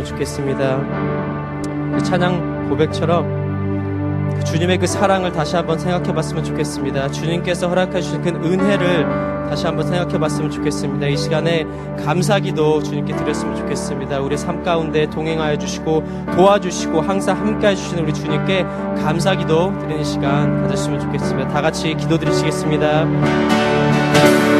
마음으로 죽겠습니다. 그 찬양 고백처럼 그 주님의 그 사랑을 다시 한번 생각해 봤으면 좋겠습니다. 주님께서 허락해 주신 그 은혜를 다시 한번 생각해 봤으면 좋겠습니다. 이 시간에 감사 기도 주님께 드렸으면 좋겠습니다. 우리 삶 가운데 동행하여 주시고 도와주시고 항상 함께 해주시는 우리 주님께 감사 기도 드리는 시간 가졌으면 좋겠습니다. 다 같이 기도 드리시겠습니다.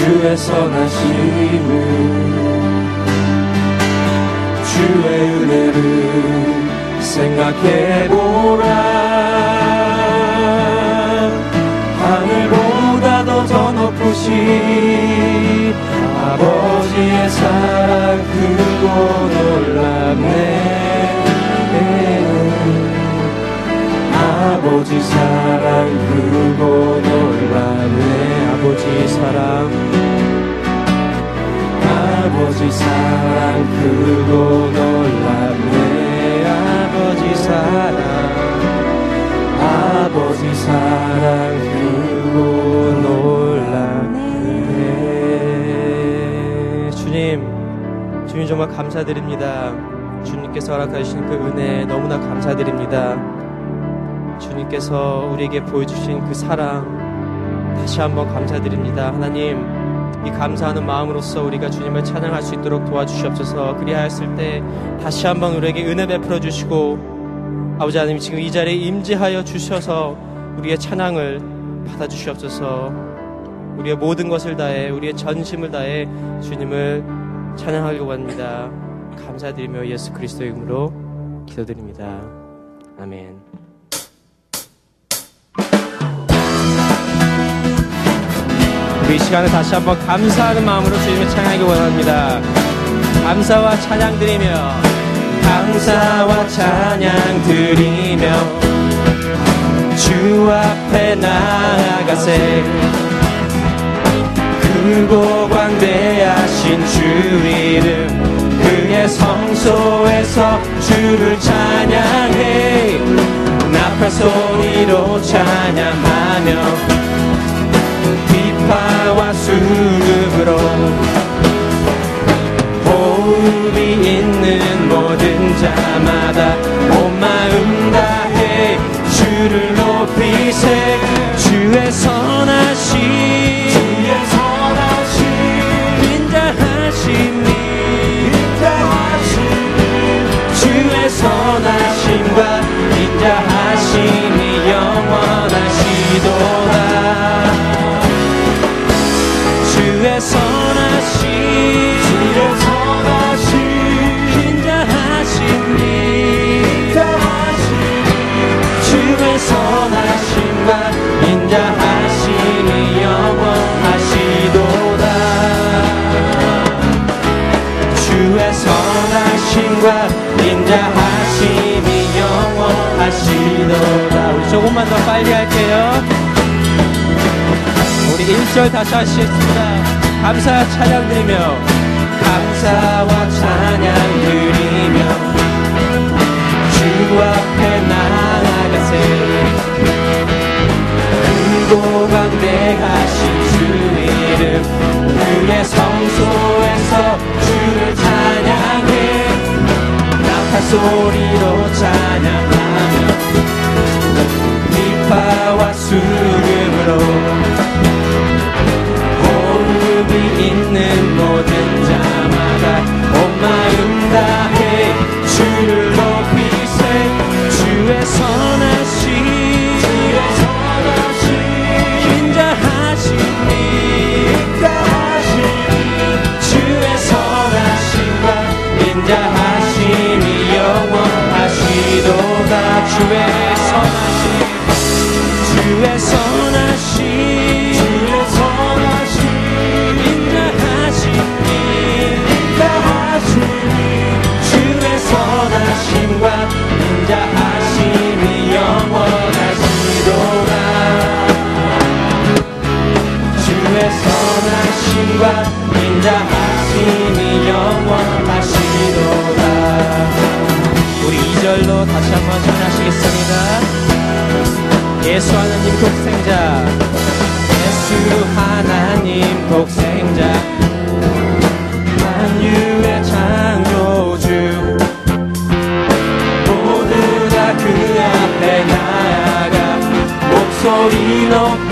주의 선하심을 주의 은혜를 생각해보라. 하늘보다도 더 높으신 아버지의 사랑 크고 놀랍네. 아버지 사랑 크고 놀랍네 아버지 사랑 아버지 사랑 크고 놀랍네. 아버지 사랑 아버지 사랑 크고 놀랍네. 주님 주님 정말 감사드립니다. 주님께서 허락하신 그 은혜 너무나 감사드립니다. 주님께서 우리에게 보여주신 그 사랑 다시 한번 감사드립니다. 하나님 이 감사하는 마음으로써 우리가 주님을 찬양할 수 있도록 도와주시옵소서. 그리하였을 때 다시 한번 우리에게 은혜 베풀어 주시고 아버지 하나님 지금 이 자리에 임재하여 주셔서 우리의 찬양을 받아 주시옵소서. 우리의 모든 것을 다해 우리의 전심을 다해 주님을 찬양하려고 합니다. 감사드리며 예수 그리스도의 이름으로 기도드립니다. 아멘 우리 이 시간에 다시 한번 감사하는 마음으로 주님을 찬양하기 원합니다. 감사와 찬양 드리며 감사와 찬양 드리며 주 앞에 나아가세 크고 광대하신 주 이름 그의 성소에서 주를 찬양해 나팔 소리로 찬양하며 비파와 수급으로 호흡이 있는 모든 자마다 온 마음 다해. 주를 높이세. 주의 선하심 주의 선하심 인자하심이 주의 선하심과 인자하심이 영원하시 빨리 할게요. 우리 1절 다시 하시겠습니다. 감사 찬양 드리며 감사와 찬양 드리며 주 앞에 나아가세 크고 강대하신 주 이름 선 목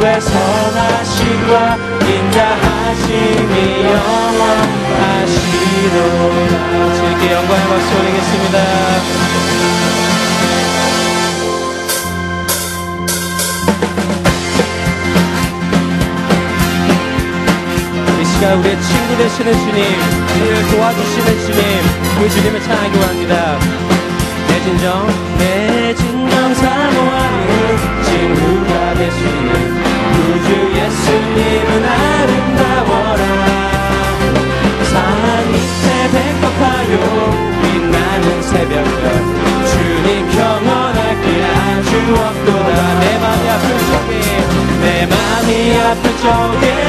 주의 선하심과 인자하심이 영원하시로다. 주께 영광의 박수 올리겠습니다. 이 시간 우리의 친구 되시는 주님 우리를 도와주시는 주님 그 주님을 찬양하기 원합니다. 내 진정 내 진정 사모하는 친구가 될 수 있는 주 예수님은 아름다워라. 산 밑에 백합하요 빛나는 새벽별 주님 경원할 길 아주 없도다. 내 맘이 아플 적에 내 맘이 아플 적에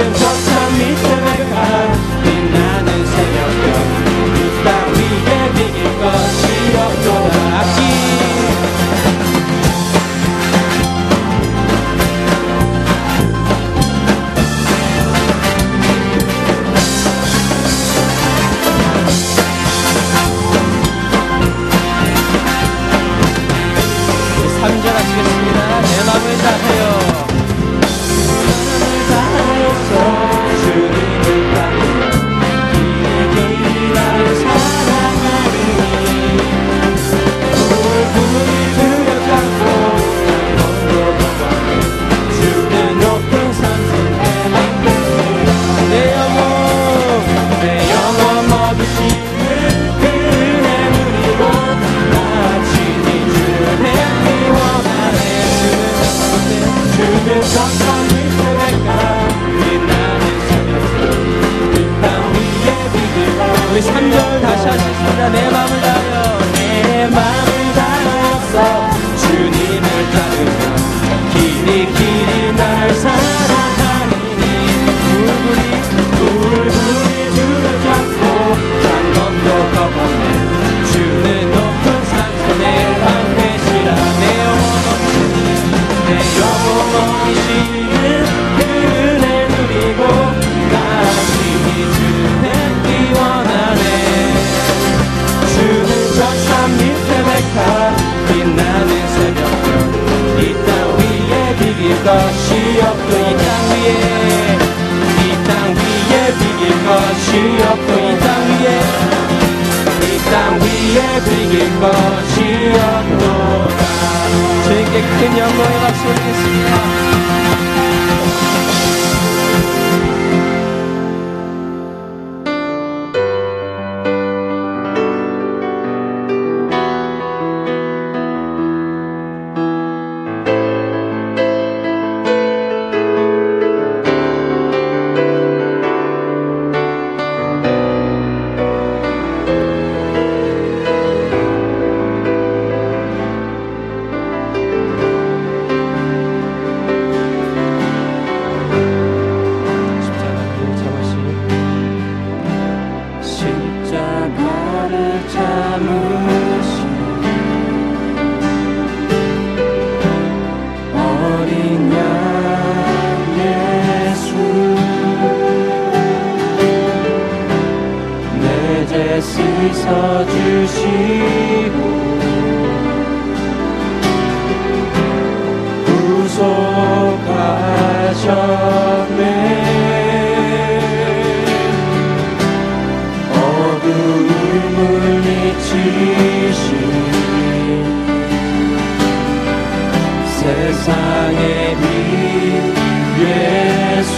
lives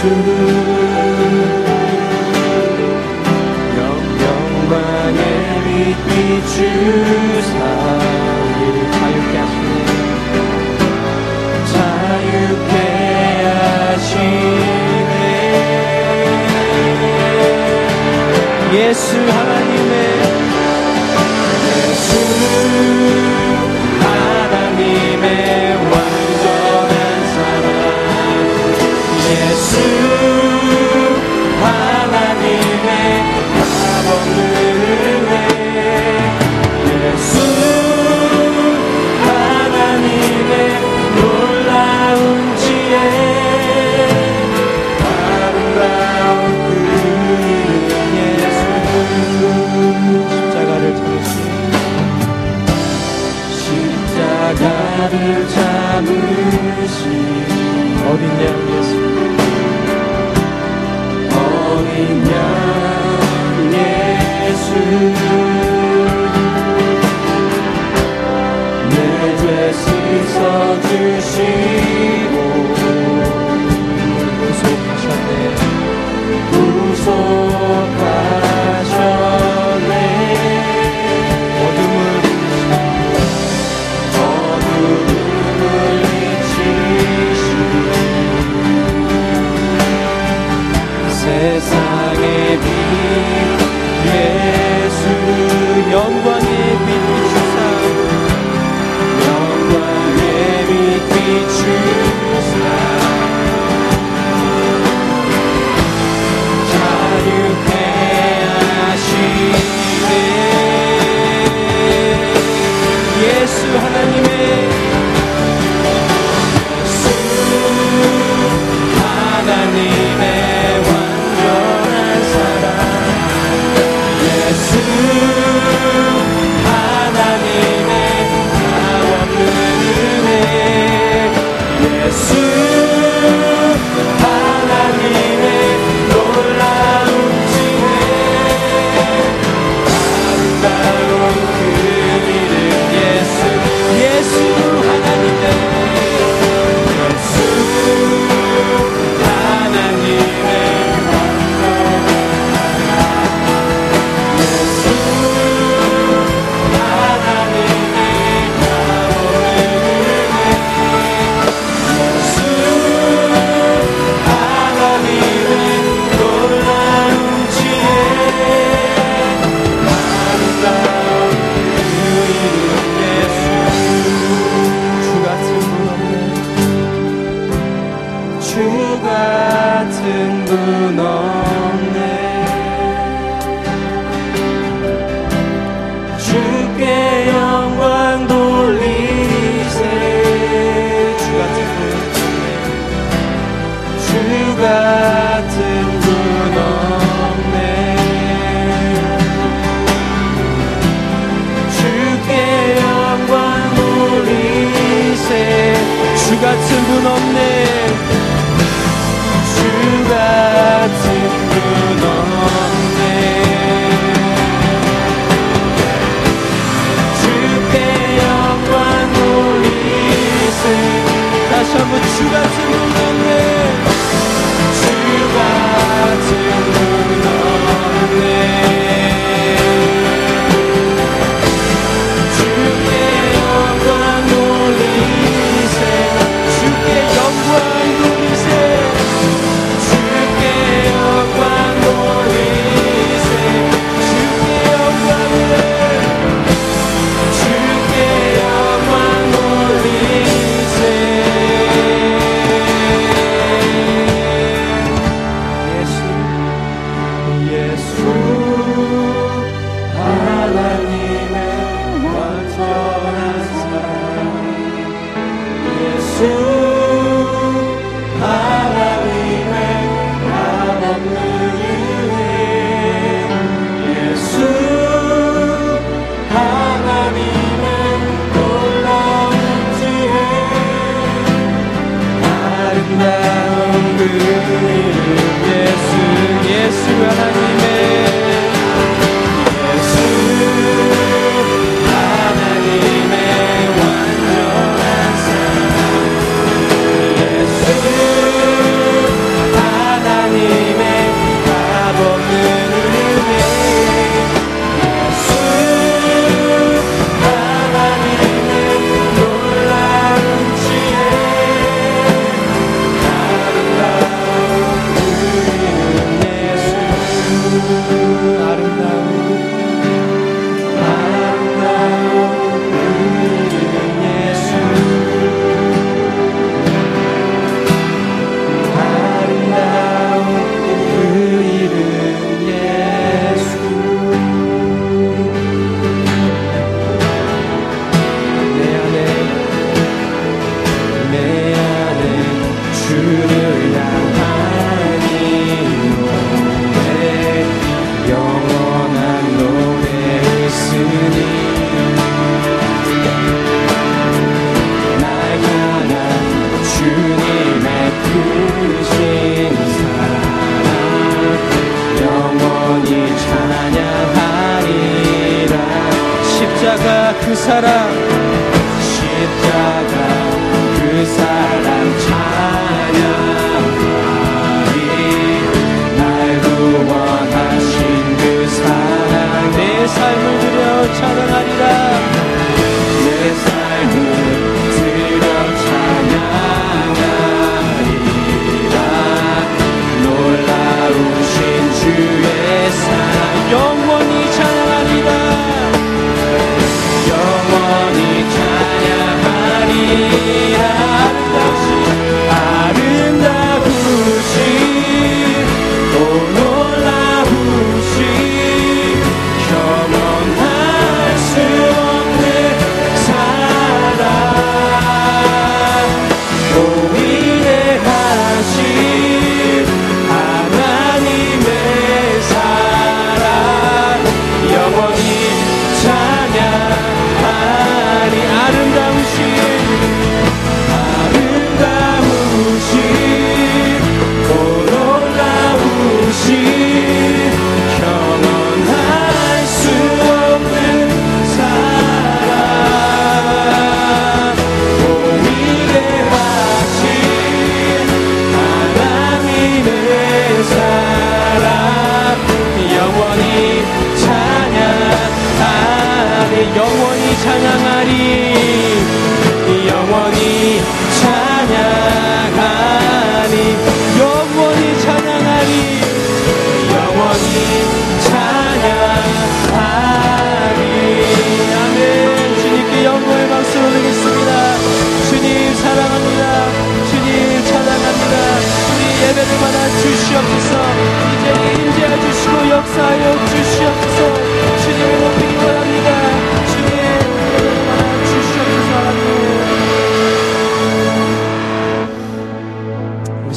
to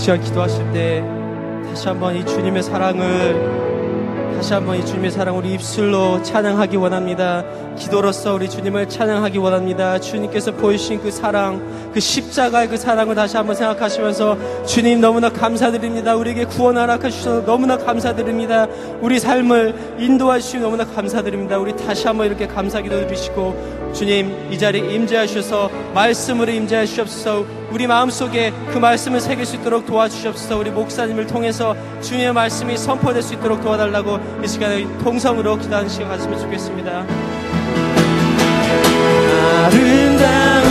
시간 기도하실 때 다시 한번 이 주님의 사랑을 다시 한번 이 주님의 사랑 우리 입술로 찬양하기 원합니다. 기도로서 우리 주님을 찬양하기 원합니다. 주님께서 보이신 그 사랑, 그 십자가의 그 사랑을 다시 한번 생각하시면서 주님 너무나 감사드립니다. 우리에게 구원 허락하셔서 너무나 감사드립니다. 우리 삶을 인도해 주시고 너무나 감사드립니다. 우리 다시 한번 이렇게 감사 기도 드리시고 주님 이 자리에 임재하셔서 말씀으로 임재해 주시옵소서. 우리 마음속에 그 말씀을 새길 수 있도록 도와주시옵소서. 우리 목사님을 통해서 주님의 말씀이 선포될 수 있도록 도와달라고 이 시간에 통성으로 기도하는 시간 가졌으면 좋겠습니다. 아름다운